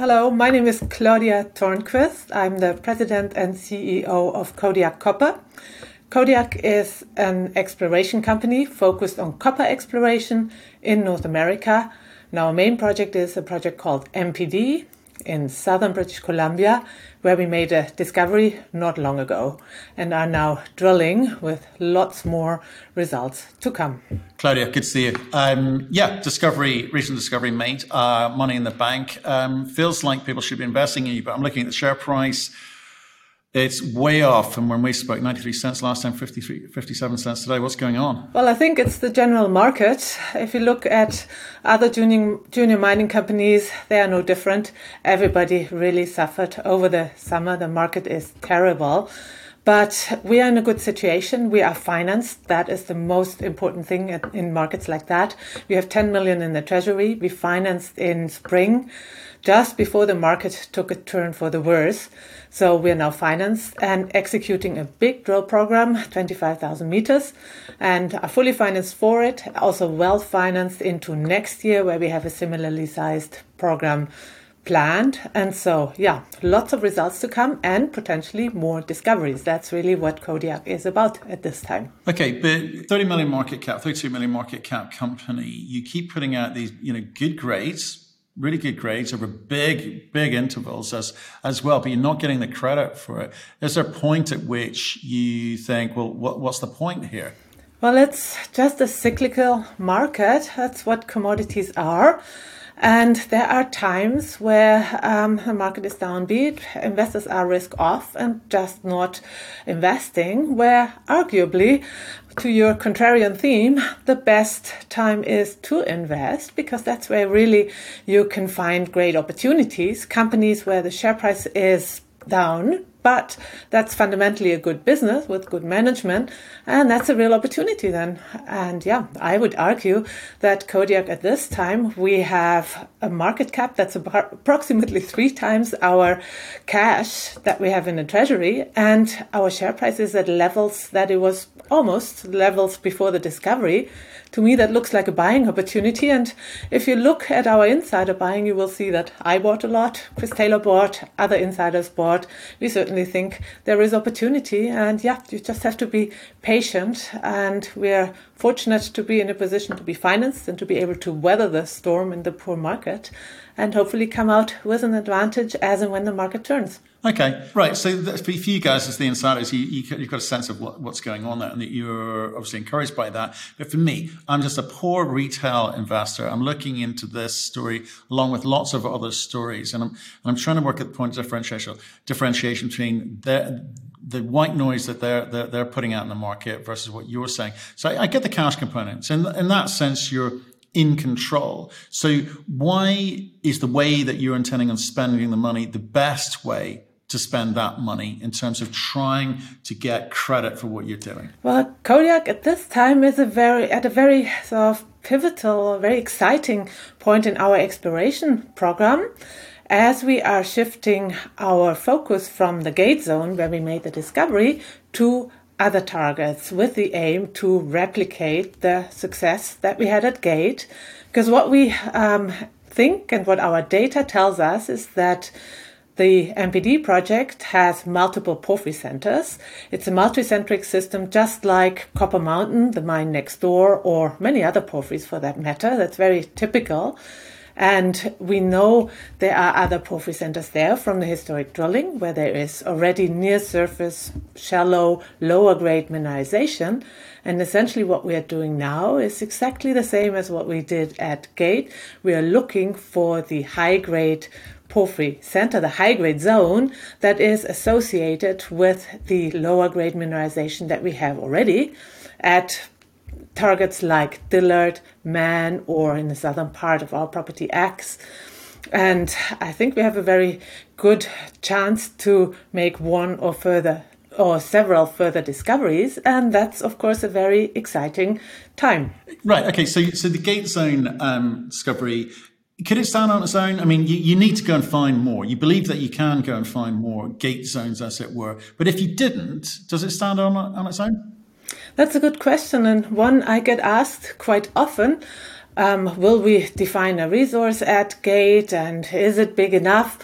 Hello, my name is Claudia Tornquist. I'm the president and CEO of Kodiak Copper. Kodiak is an exploration company focused on copper exploration in North America. And our main project is a project called MPD in southern British Columbia, where we made a discovery not long ago and are now drilling with lots more results to come. Claudia, good to see you. Um, yeah, discovery, recent discovery made, uh, money in the bank. Um, feels like people should be investing in you, but I'm looking at the share price it's way off from when we spoke 93 cents last time 53 57 cents today. What's going on? Well i think it's the general market. If you look at other junior, junior mining companies they are no different. Everybody really suffered over the summer. The market is terrible but we are in a good situation. We are financed. That is the most important thing in markets like that. We have 10 million in the treasury. We financed in spring, just before the market took a turn for the worse. So we are now financed and executing a big drill program, 25,000 meters, and are fully financed for it. Also well financed into next year, where we have a similarly sized program planned. And so, yeah, lots of results to come and potentially more discoveries. That's really what Kodiak is about at this time. Okay, but 30 million market cap, 32 million market cap company, you keep putting out these, you know, good grades really good grades over big, big intervals as, as well, but you're not getting the credit for it. Is there a point at which you think, well, what, what's the point here? Well, it's just a cyclical market. That's what commodities are. And there are times where um, the market is downbeat, investors are risk off and just not investing, where arguably, to your contrarian theme, the best time is to invest because that's where really you can find great opportunities. Companies where the share price is down but that's fundamentally a good business with good management, and that's a real opportunity then. And yeah, I would argue that Kodiak at this time, we have a market cap that's approximately three times our cash that we have in the treasury, and our share price is at levels that it was almost levels before the discovery to me, that looks like a buying opportunity. And if you look at our insider buying, you will see that I bought a lot, Chris Taylor bought, other insiders bought. We certainly think there is opportunity. And yeah, you just have to be patient. And we're fortunate to be in a position to be financed and to be able to weather the storm in the poor market and hopefully come out with an advantage as and when the market turns. Okay, right. So for you guys as the insiders, you, you, have got a sense of what, what's going on there and that you're obviously encouraged by that. But for me, I'm just a poor retail investor. I'm looking into this story along with lots of other stories. And I'm, and I'm trying to work at the point of differentiation, differentiation between the, the white noise that they're, they're, they're putting out in the market versus what you're saying. So I, I get the cash components. And in that sense, you're, in control. So why is the way that you're intending on spending the money the best way to spend that money in terms of trying to get credit for what you're doing? Well, Kodiak at this time is a very at a very sort of pivotal, very exciting point in our exploration program as we are shifting our focus from the gate zone where we made the discovery to other targets with the aim to replicate the success that we had at gate because what we um, think and what our data tells us is that the MPD project has multiple porphyry centers. It's a multicentric system, just like Copper Mountain, the mine next door, or many other porphyries for that matter. That's very typical. And we know there are other porphyry centers there from the historic drilling where there is already near surface, shallow, lower grade mineralization. And essentially, what we are doing now is exactly the same as what we did at Gate. We are looking for the high grade porphyry center, the high grade zone that is associated with the lower grade mineralization that we have already at targets like Dillard, Man, or in the southern part of our property X. And I think we have a very good chance to make one or further or several further discoveries, and that's of course a very exciting time. Right. Okay. So, so the gate zone um, discovery could it stand on its own? I mean, you, you need to go and find more. You believe that you can go and find more gate zones, as it were. But if you didn't, does it stand on on its own? That's a good question, and one I get asked quite often. Um, will we define a resource at gate and is it big enough?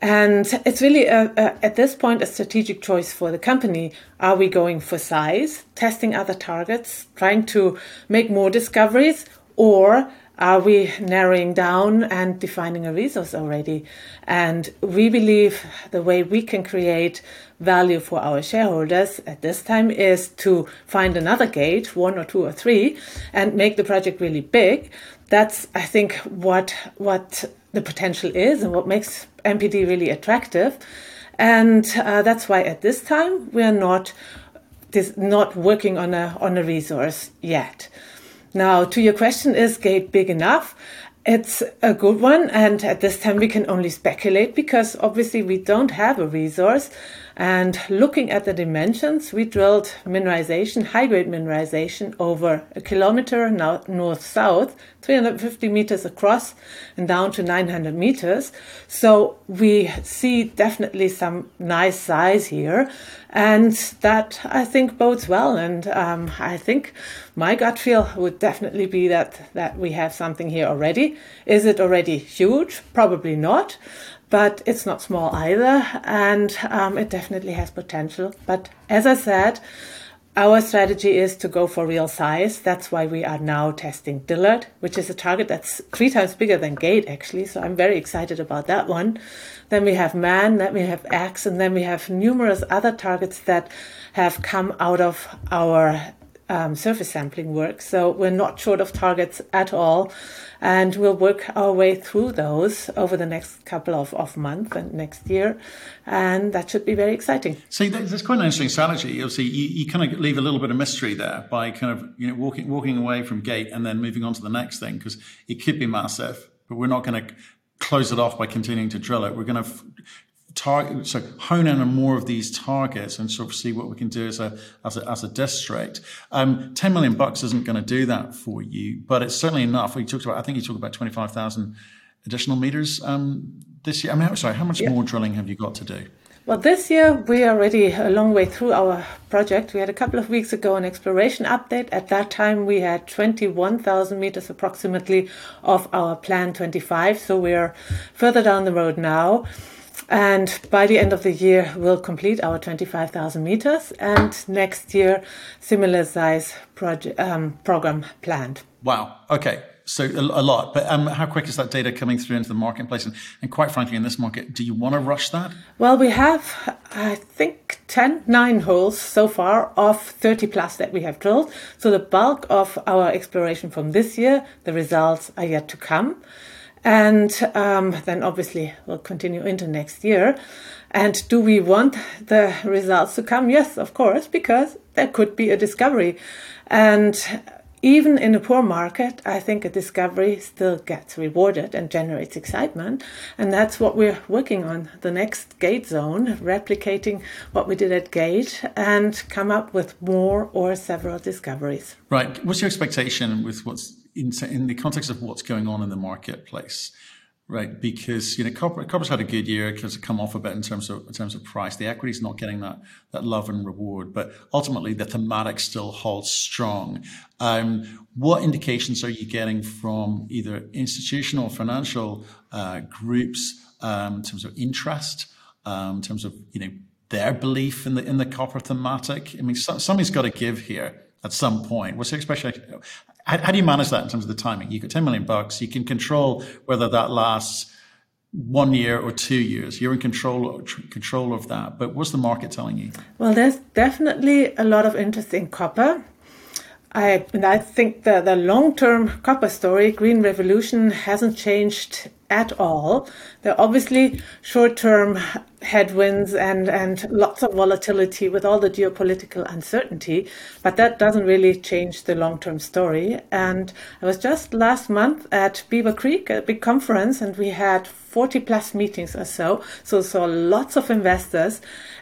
And it's really, a, a, at this point, a strategic choice for the company. Are we going for size, testing other targets, trying to make more discoveries, or are we narrowing down and defining a resource already? And we believe the way we can create value for our shareholders at this time is to find another gate, one or two or three, and make the project really big. That's, I think, what what the potential is and what makes MPD really attractive. And uh, that's why at this time we are not this, not working on a on a resource yet. Now, to your question, is Gate big enough? It's a good one, and at this time we can only speculate because obviously we don't have a resource. And looking at the dimensions, we drilled mineralization, high grade mineralization over a kilometer north south, 350 meters across and down to 900 meters. So we see definitely some nice size here. And that I think bodes well. And um, I think my gut feel would definitely be that, that we have something here already. Is it already huge? Probably not but it's not small either, and um, it definitely has potential. But as I said, our strategy is to go for real size. That's why we are now testing Dillard, which is a target that's three times bigger than Gate, actually. So I'm very excited about that one. Then we have Man, then we have X, and then we have numerous other targets that have come out of our um, surface sampling work. So we're not short of targets at all. And we'll work our way through those over the next couple of, of months and next year. And that should be very exciting. See, that's quite an interesting strategy. Obviously, you, you kind of leave a little bit of mystery there by kind of, you know, walking, walking away from gate and then moving on to the next thing because it could be massive, but we're not going to close it off by continuing to drill it. We're going to f- target, so hone in on more of these targets and sort of see what we can do as a as a, as a district. Um, Ten million bucks isn't going to do that for you, but it's certainly enough. We talked about, I think you talked about twenty five thousand additional meters um, this year. I mean, sorry, how much yeah. more drilling have you got to do? Well, this year we are already a long way through our project. We had a couple of weeks ago an exploration update. At that time, we had 21,000 meters approximately of our plan 25. So we are further down the road now. And by the end of the year, we'll complete our 25,000 meters. And next year, similar size project, um, program planned. Wow. Okay. So a, a lot. But um, how quick is that data coming through into the marketplace? And, and quite frankly, in this market, do you want to rush that? Well, we have, I think, 10, 9 holes so far of 30 plus that we have drilled. So the bulk of our exploration from this year, the results are yet to come. And um, then obviously we'll continue into next year. And do we want the results to come? Yes, of course, because there could be a discovery. And even in a poor market, I think a discovery still gets rewarded and generates excitement. And that's what we're working on the next gate zone, replicating what we did at gate and come up with more or several discoveries. Right. What's your expectation with what's in, in the context of what's going on in the marketplace, right? Because you know, copper, copper's had a good year because it come off a bit in terms of in terms of price. The equity's not getting that that love and reward, but ultimately the thematic still holds strong. Um, what indications are you getting from either institutional, financial uh, groups um, in terms of interest, um, in terms of you know their belief in the in the copper thematic? I mean, so, somebody's got to give here at some point. What's your expectation? How, how, do you manage that in terms of the timing? You've got 10 million bucks. You can control whether that lasts one year or two years. You're in control control of that. But what's the market telling you? Well, there's definitely a lot of interest in copper. I and I think the, the long term copper story, green revolution, hasn't changed at all. There are obviously short term headwinds and, and lots of volatility with all the geopolitical uncertainty, but that doesn't really change the long term story. And I was just last month at Beaver Creek, a big conference, and we had 40 plus meetings or so. So, so lots of investors,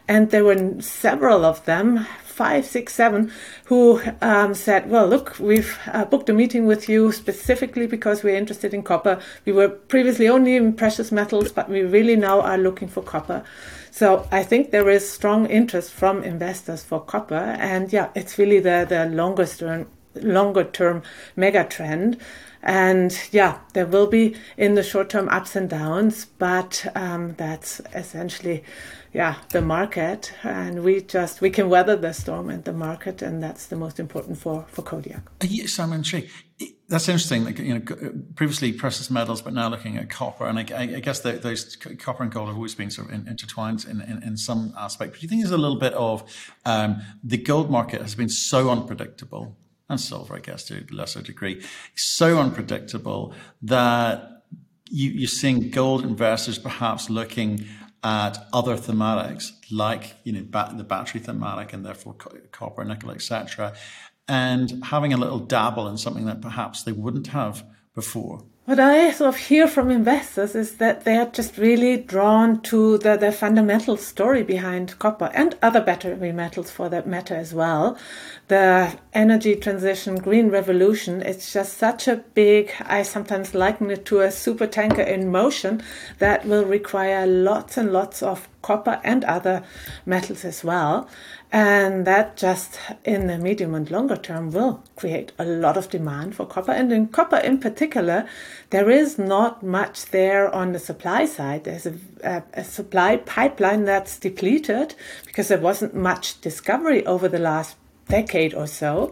and there were several of them five, six, seven who um, said, Well, look, we've uh, booked a meeting with you specifically because we're interested in copper. We were previously only in precious metals, but we really now are looking for copper. So I think there is strong interest from investors for copper. And yeah, it's really the, the longest term longer term mega trend. And yeah, there will be in the short term ups and downs, but um, that's essentially, yeah, the market. And we just, we can weather the storm and the market. And that's the most important for, for Kodiak. Yes, I'm intrigued. That's interesting. Like, you know, previously precious metals, but now looking at copper. And I, I guess the, those copper and gold have always been sort of intertwined in, in, in, some aspect. But do you think there's a little bit of um, the gold market has been so unpredictable and silver, I guess, to a lesser degree, so unpredictable that you, are seeing gold investors perhaps looking at other thematics like you know the battery thematic and therefore co- copper, nickel, etc., and having a little dabble in something that perhaps they wouldn't have before. What I sort of hear from investors is that they are just really drawn to the, the fundamental story behind copper and other battery metals for that matter as well. The energy transition, green revolution, it's just such a big, I sometimes liken it to a super tanker in motion that will require lots and lots of copper and other metals as well. And that just in the medium and longer term will create a lot of demand for copper. And in copper in particular, there is not much there on the supply side. There's a, a, a supply pipeline that's depleted because there wasn't much discovery over the last decade or so.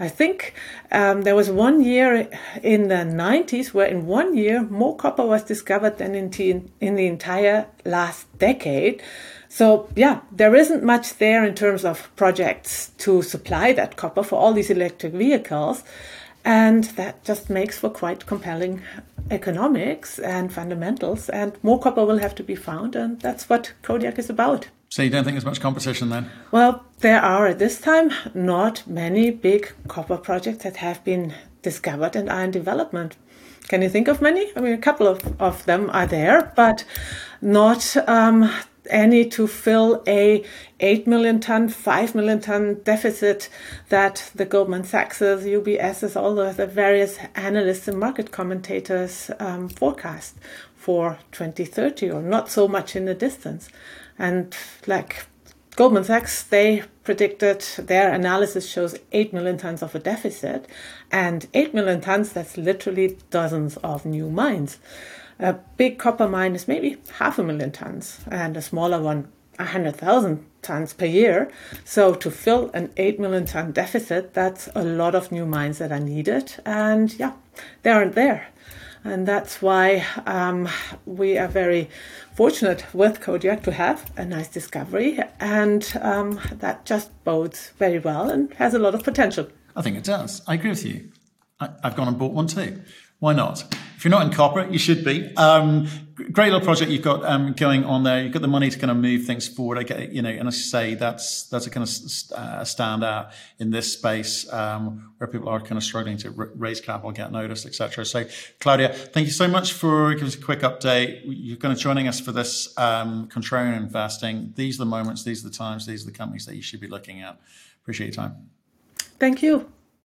I think um, there was one year in the 90s where, in one year, more copper was discovered than in, t- in the entire last decade. So, yeah, there isn't much there in terms of projects to supply that copper for all these electric vehicles. And that just makes for quite compelling economics and fundamentals. And more copper will have to be found. And that's what Kodiak is about. So, you don't think there's much competition then? Well, there are at this time not many big copper projects that have been discovered and are in development. Can you think of many? I mean, a couple of, of them are there, but not um, any to fill a 8 million ton, 5 million ton deficit that the Goldman Sachs, UBS, all the, the various analysts and market commentators um, forecast for 2030 or not so much in the distance. And like Goldman Sachs, they predicted their analysis shows 8 million tons of a deficit. And 8 million tons, that's literally dozens of new mines. A big copper mine is maybe half a million tons, and a smaller one, 100,000 tons per year. So, to fill an 8 million ton deficit, that's a lot of new mines that are needed. And yeah, they aren't there. And that's why um, we are very fortunate with Kodiak to have a nice discovery. And um, that just bodes very well and has a lot of potential. I think it does. I agree with you. I, have gone and bought one too. Why not? If you're not in corporate, you should be. Um, great little project you've got um, going on there. You've got the money to kind of move things forward. I get, you know, and I say that's that's a kind of uh, standout in this space um, where people are kind of struggling to r- raise capital, get noticed, etc. So, Claudia, thank you so much for giving us a quick update. You're kind of joining us for this um, contrarian investing. These are the moments, these are the times, these are the companies that you should be looking at. Appreciate your time. Thank you.